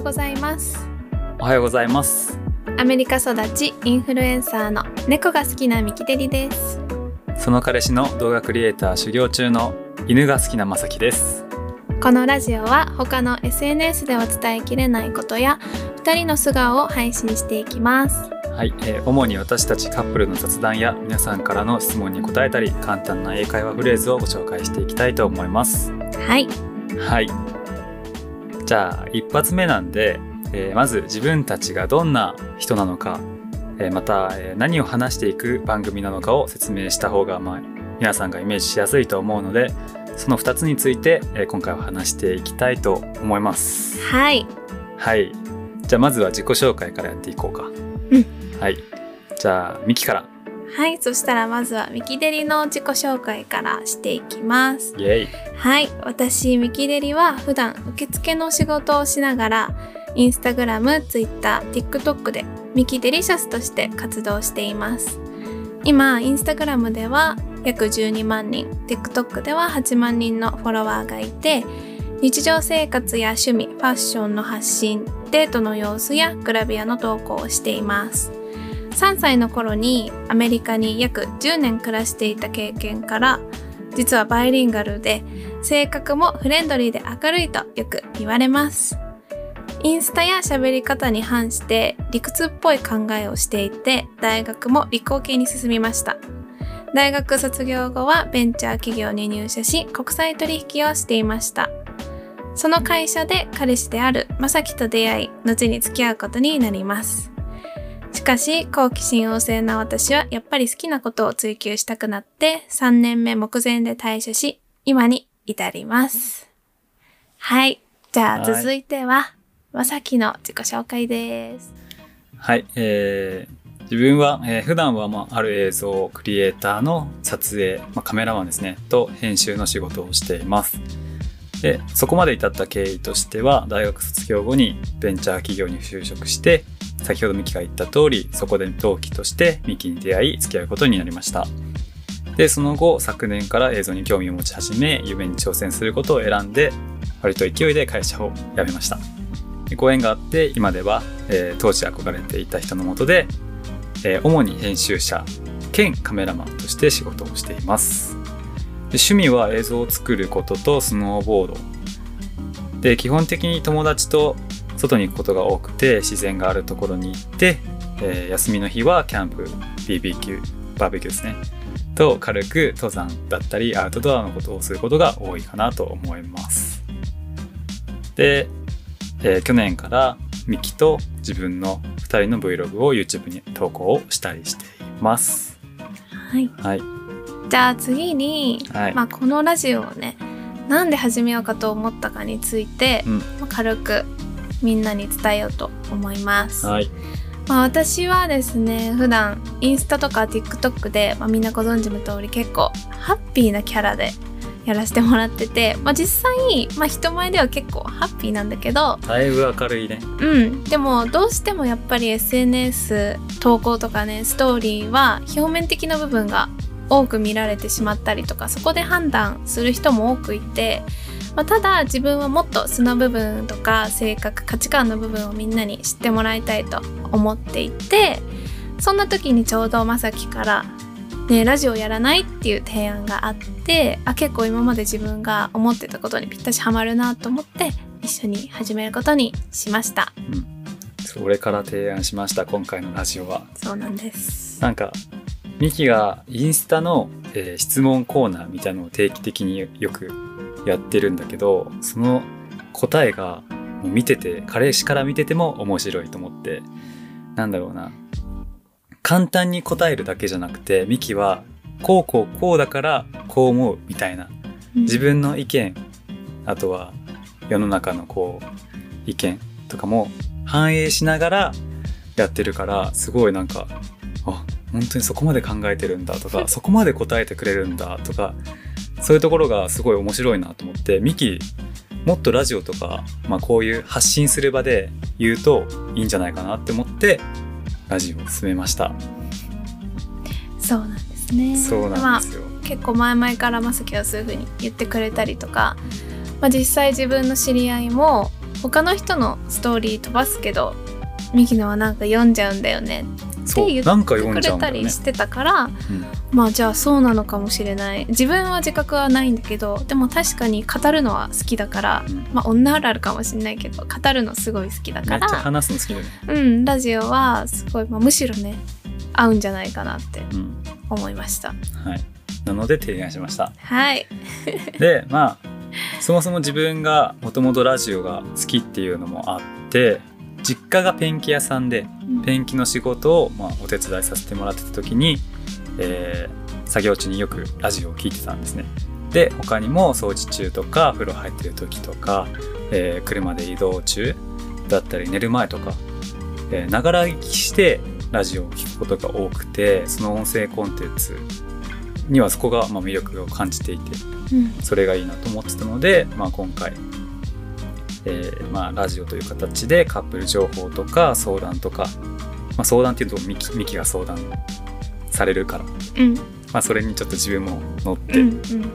ようございます。おはようございます。アメリカ育ちインフルエンサーの猫が好きなミキテリです。その彼氏の動画クリエイター修行中の犬が好きなまさきです。このラジオは他の SNS では伝えきれないことや2人の素顔を配信していきます。はい、えー主に私たちカップルの雑談や皆さんからの質問に答えたり簡単な英会話フレーズをご紹介していきたいと思います。はい。はいじゃあ一発目なんで、えーまず自分たちがどんな人なのか、えーまた、えー何を話していく番組なのかを説明した方が、まあ、皆さんがイメージしやすいと思うのでその2つについて、えー今回は話していきたいと思います。はい。はい。じゃあまずは自己紹介からやっていこうか。うん。はい。じゃあミキからはいそしたらまずはミキデリの自己紹介からしていきます。イエイ。はい私ミキデリは普段受付の仕事をしながらインスタグラム、ツイッター、TikTok でミキデリシャスとして活動しています。今インスタグラムでは約12万人 TikTok では8万人のフォロワーがいて日常生活や趣味ファッションの発信デートの様子やグラビアの投稿をしています3歳の頃にアメリカに約10年暮らしていた経験から実はバイリンガルで性格もフレンドリーで明るいとよく言われます。インスタや喋り方に反して理屈っぽい考えをしていて大学も理工系に進みました。大学卒業後はベンチャー企業に入社し国際取引をしていました。その会社で彼氏であるまさきと出会い後に付き合うことになります。しかし好奇心旺盛な私はやっぱり好きなことを追求したくなって3年目目前で退社し今に至ります。はい。じゃあ続いてはまさきの自己紹介です。はい、えー自分は、えー普段は、まあ、ある映像クリエイターの撮影、まあ、カメラマンですね。と編集の仕事をしています。でそこまで至った経緯としては大学卒業後にベンチャー企業に就職して先ほどミキが言った通りそこで同期としてミキに出会い付き合うことになりました。でその後昨年から映像に興味を持ち始め夢に挑戦することを選んで割と勢いで会社を辞めました。ご縁があって今では、えー当時憧れていた人のもとで、えー主に編集者兼カメラマンとして仕事をしています。で趣味は映像を作ることとスノーボード。で基本的に友達と外に行くことが多くて自然があるところに行って、えー休みの日はキャンプ BBQ バーベキューですね。と軽く登山だったりアウトドアのことをすることが多いかなと思います。で、えー去年からミキと自分の2人の Vlog を YouTube に投稿をしたりしています。はい。はい。じゃあ次に、はい、まあ、このラジオをねなんで始めようかと思ったかについて、うん。まあ軽くみんなに伝えようと思います、はい。まあ、私はですね普段インスタとか TikTok で、まあ、みんなご存知の通り結構ハッピーなキャラでやらせてもらってて、まあ、実際、まあ、人前では結構ハッピーなんだけどだいぶ明るいね。うん、でもどうしてもやっぱり SNS 投稿とかねストーリーは表面的な部分が多く見られてしまったりとかそこで判断する人も多くいて、まあ、ただ自分はもっと素の部分とか性格価値観の部分をみんなに知ってもらいたいと思っていてそんな時にちょうどまさきからね、ラジオやらないっていう提案があってあ結構今まで自分が思ってたことにぴったしハマるなと思って一緒に始めることにしました。それから提案しました今回のラジオは。そうなんです。なんかミキがインスタの、えー質問コーナーみたいのを定期的によくやってるんだけどその答えが見てて彼氏から見てても面白いと思ってなんだろうな。簡単に答えるだけじゃなくてミキはこうこうこうだからこう思うみたいな。自分の意見あとは世の中のこう意見とかも反映しながらやってるからすごいなんかあ本当にそこまで考えてるんだとか そこまで答えてくれるんだとかそういうところがすごい面白いなと思ってミキもっとラジオとか、まあ、こういう発信する場で言うといいんじゃないかなって思ってラジオを進めました。そうなんですねそうなんですよ。まあ、結構前々からまさきはそういう風に言ってくれたりとか、まあ、実際自分の知り合いも他の人のストーリー飛ばすけどミキのはなんか読んじゃうんだよねそう言ってなんか読んくれたりしてたから、うん。まあじゃあそうなのかもしれない。自分は自覚はないんだけどでも確かに語るのは好きだから、うん。まあ女あるあるかもしれないけど語るのすごい好きだめっちゃから話すの好きだよね。うんラジオはすごい、まあ、むしろね合うんじゃないかなってうん。思いました。はい。なので提案しました。はい。でまあそもそも自分がもともとラジオが好きっていうのもあって実家がペンキ屋さんでペンキの仕事を、まあ、お手伝いさせてもらってた時に、えー作業中によくラジオを聞いてたんですね。で他にも掃除中とか風呂入ってる時とか、えー車で移動中だったり寝る前とかえーながら聞きしてラジオを聞くことが多くてその音声コンテンツにはそこがまあ魅力を感じていてうん。それがいいなと思ってたので、まあ、今回、えーまあ、ラジオという形でカップル情報とか相談とか、まあ、相談っていうとミキミキが相談されるから、うんまあ、それにちょっと自分も乗って、うんうん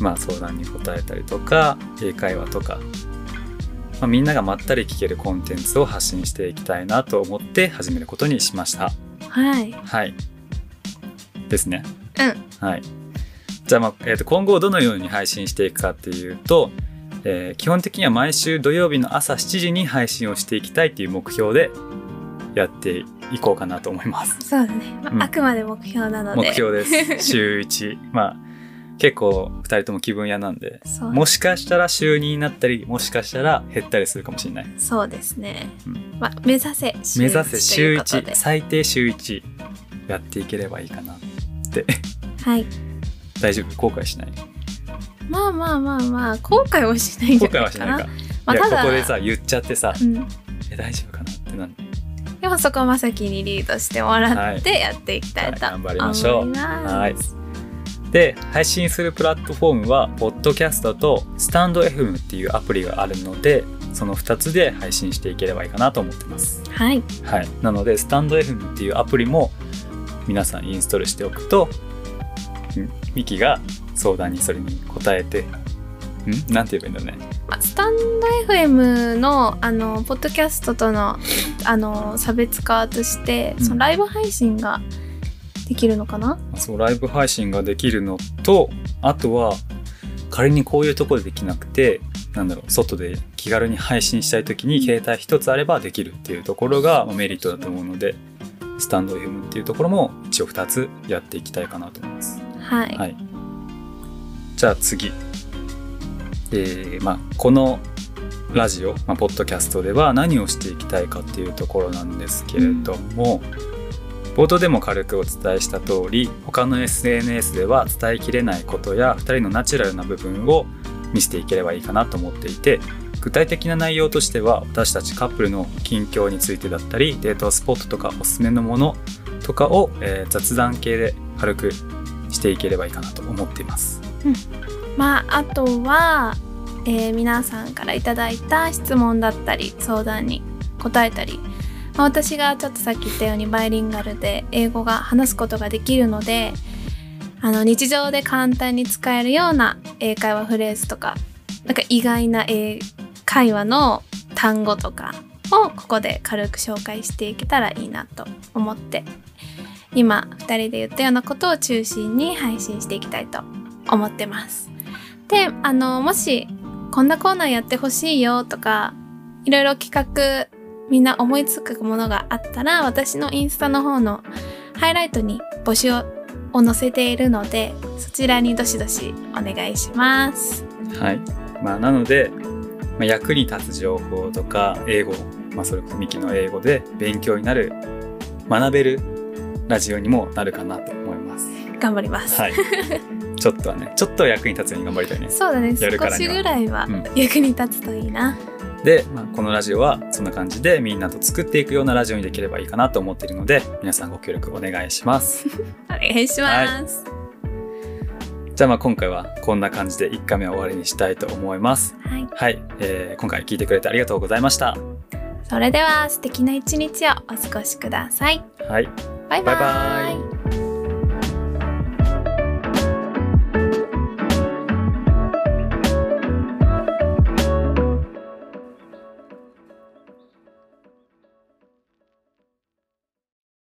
まあ、相談に答えたりとか英会話とか、まあ、みんながまったり聞けるコンテンツを発信していきたいなと思って始めることにしました。はいはい。ですね。うんはい。じゃあ、まあえー、と今後どのように配信していくかっていうと、えー基本的には毎週土曜日の朝7時に配信をしていきたいっていう目標でやっていこうかなと思います。そうだね、まあうん。あくまで目標なので。目標です。週1。まあ結構2人とも気分屋なんで、もしかしたら週2になったり、もしかしたら減ったりするかもしれない。そうですね、うん。まあ、目指せ週目指せ週うことで。1、最低週1やっていければいいかなって。はい。大丈夫？後悔しない？まあまあまあまあ後悔はしないんじ後ゃないかな。悔はしないか。いやまあただここでさ言っちゃってさ、うん。え大丈夫かなってなんでもそこはまさきにリードしてもらってやっていきたいとはい頑張り思いましょう。ます。はい。で配信するプラットフォームはポッドキャストとスタンド FM っていうアプリがあるのでその2つで配信していければいいかなと思ってます。はい。はい。なのでスタンド FM っていうアプリも皆さんインストールしておくとんミキが相談にそれに答えてん？なんて言えばいいんだろうねまあスタンド FM のあのポッドキャストとのあの差別化として、うんそのライブ配信ができるのかな？そうライブ配信ができるのとあとは仮にこういうところでできなくてなんだろう外で気軽に配信したい時に携帯一つあればできるっていうところがまあメリットだと思うのでスタンド FM っていうところも一応2つやっていきたいかなと思います。はい。はい、じゃあ次、えーまあ、このラジオ、まあ、ポッドキャストでは何をしていきたいかっていうところなんですけれども、冒頭でも軽くお伝えした通り他の SNS では伝えきれないことや2人のナチュラルな部分を見せていければいいかなと思っていて具体的な内容としては私たちカップルの近況についてだったりデートスポットとかおすすめのものとかを、えー雑談系で軽くしていければいいかなと思っています。まああとは、えー皆さんからいただいた質問だったり相談に答えたり、まあ私がちょっとさっき言ったようにバイリンガルで英語が話すことができるのであの日常で簡単に使えるような英会話フレーズとかなんか意外な英会話の単語とかをここで軽く紹介していけたらいいなと思って今2人で言ったようなことを中心に配信していきたいと思いますってます。であのもしこんなコーナーやってほしいよとかいろいろ企画みんな思いつくものがあったら私のインスタの方のハイライトに募集をを載せているのでそちらにどしどしお願いします。はいまあ、なので、まあ、役に立つ情報とか英語、まあ、それこそミキの英語で勉強になる学べるラジオにもなるかなと思います。頑張ります。はい ちょっとはねちょっとは役に立つように頑張りたいね。そうだねやる少しぐらいはうん役に立つといいな。で、まあ、このラジオはそんな感じでみんなと作っていくようなラジオにできればいいかなと思っているので皆さんご協力お願いします。お願いします。じゃあまあ今回はこんな感じで1回目は終わりにしたいと思います。はい、はい、えー今回聞いてくれてありがとうございました。それでは素敵な一日をお過ごしください。はい、バイバイ。バイバイ